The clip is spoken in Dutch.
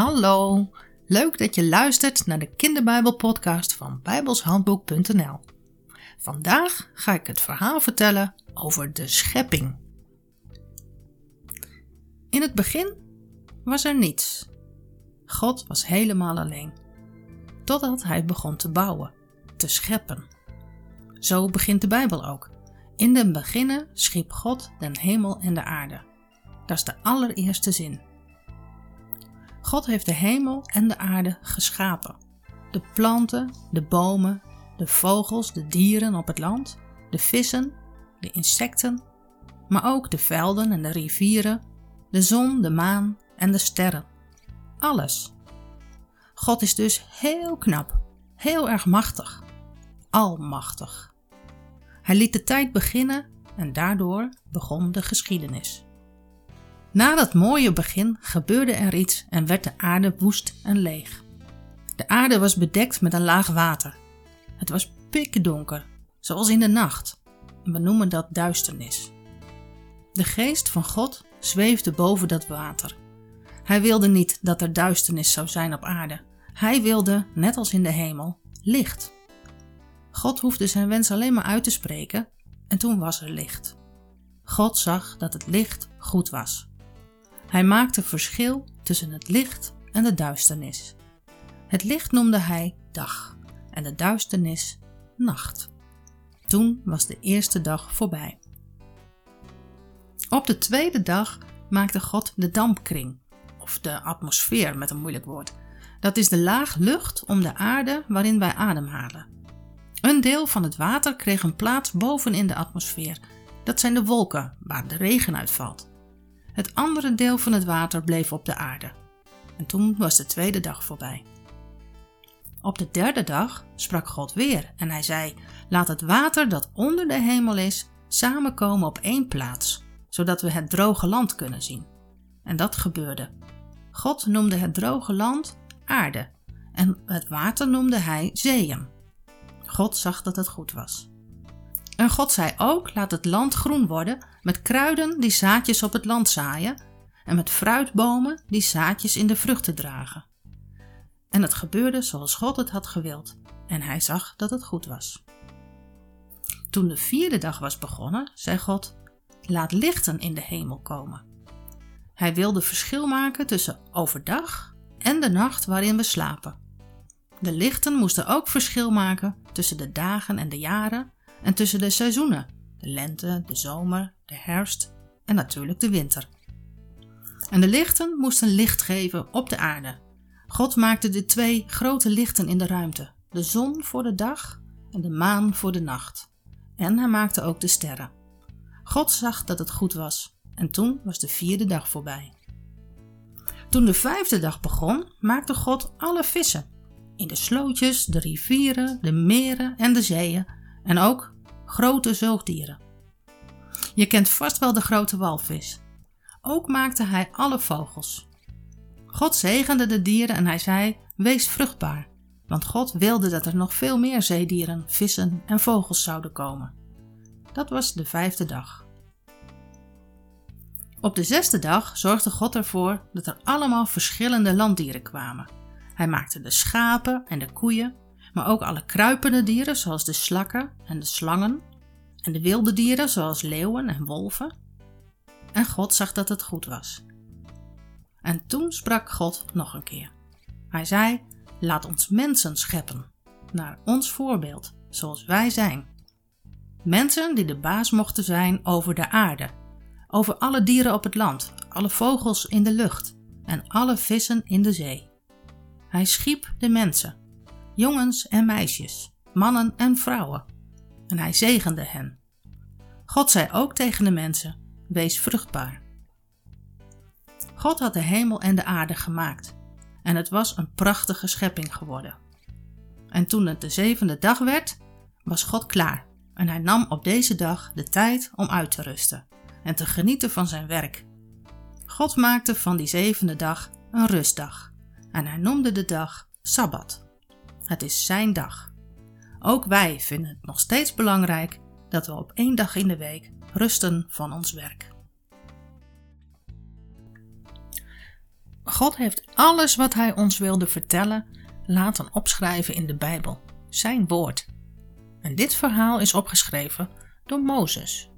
Hallo, leuk dat je luistert naar de Kinderbijbelpodcast van bijbelshandboek.nl. Vandaag ga ik het verhaal vertellen over de schepping. In het begin was er niets. God was helemaal alleen. Totdat hij begon te bouwen, te scheppen. Zo begint de Bijbel ook. In den beginnen schiep God den hemel en de aarde. Dat is de allereerste zin. God heeft de hemel en de aarde geschapen. De planten, de bomen, de vogels, de dieren op het land, de vissen, de insecten, maar ook de velden en de rivieren, de zon, de maan en de sterren. Alles. God is dus heel knap, heel erg machtig, almachtig. Hij liet de tijd beginnen en daardoor begon de geschiedenis. Na dat mooie begin gebeurde er iets en werd de aarde woest en leeg. De aarde was bedekt met een laag water. Het was pikdonker, zoals in de nacht. We noemen dat duisternis. De geest van God zweefde boven dat water. Hij wilde niet dat er duisternis zou zijn op aarde. Hij wilde, net als in de hemel, licht. God hoefde zijn wens alleen maar uit te spreken en toen was er licht. God zag dat het licht goed was. Hij maakte verschil tussen het licht en de duisternis. Het licht noemde hij dag en de duisternis nacht. Toen was de eerste dag voorbij. Op de tweede dag maakte God de dampkring, of de atmosfeer met een moeilijk woord. Dat is de laag lucht om de aarde waarin wij ademhalen. Een deel van het water kreeg een plaats boven in de atmosfeer. Dat zijn de wolken waar de regen uitvalt. Het andere deel van het water bleef op de aarde. En toen was de tweede dag voorbij. Op de derde dag sprak God weer en hij zei: Laat het water dat onder de hemel is samenkomen op één plaats, zodat we het droge land kunnen zien. En dat gebeurde. God noemde het droge land aarde en het water noemde hij zeeën. God zag dat het goed was. En God zei ook: Laat het land groen worden met kruiden die zaadjes op het land zaaien en met fruitbomen die zaadjes in de vruchten dragen. En het gebeurde zoals God het had gewild, en hij zag dat het goed was. Toen de vierde dag was begonnen, zei God: Laat lichten in de hemel komen. Hij wilde verschil maken tussen overdag en de nacht waarin we slapen. De lichten moesten ook verschil maken tussen de dagen en de jaren en tussen de seizoenen: de lente, de zomer, de herfst en natuurlijk de winter. En de lichten moesten licht geven op de aarde. God maakte de twee grote lichten in de ruimte: de zon voor de dag en de maan voor de nacht. En hij maakte ook de sterren. God zag dat het goed was, en toen was de vierde dag voorbij. Toen de vijfde dag begon, maakte God alle vissen. In de slootjes, de rivieren, de meren en de zeeën en ook grote zoogdieren. Je kent vast wel de grote walvis. Ook maakte hij alle vogels. God zegende de dieren en hij zei: Wees vruchtbaar, want God wilde dat er nog veel meer zeedieren, vissen en vogels zouden komen. Dat was de vijfde dag. Op de zesde dag zorgde God ervoor dat er allemaal verschillende landdieren kwamen. Hij maakte de schapen en de koeien, maar ook alle kruipende dieren zoals de slakken en de slangen, en de wilde dieren zoals leeuwen en wolven. En God zag dat het goed was. En toen sprak God nog een keer. Hij zei: Laat ons mensen scheppen, naar ons voorbeeld, zoals wij zijn. Mensen die de baas mochten zijn over de aarde, over alle dieren op het land, alle vogels in de lucht en alle vissen in de zee. Hij schiep de mensen, jongens en meisjes, mannen en vrouwen, en hij zegende hen. God zei ook tegen de mensen: Wees vruchtbaar. God had de hemel en de aarde gemaakt, en het was een prachtige schepping geworden. En toen het de zevende dag werd, was God klaar, en hij nam op deze dag de tijd om uit te rusten en te genieten van zijn werk. God maakte van die zevende dag een rustdag, en hij noemde de dag Sabbat. Het is zijn dag. Ook wij vinden het nog steeds belangrijk dat we op één dag in de week rusten van ons werk. God heeft alles wat Hij ons wilde vertellen laten opschrijven in de Bijbel, zijn woord. En dit verhaal is opgeschreven door Mozes.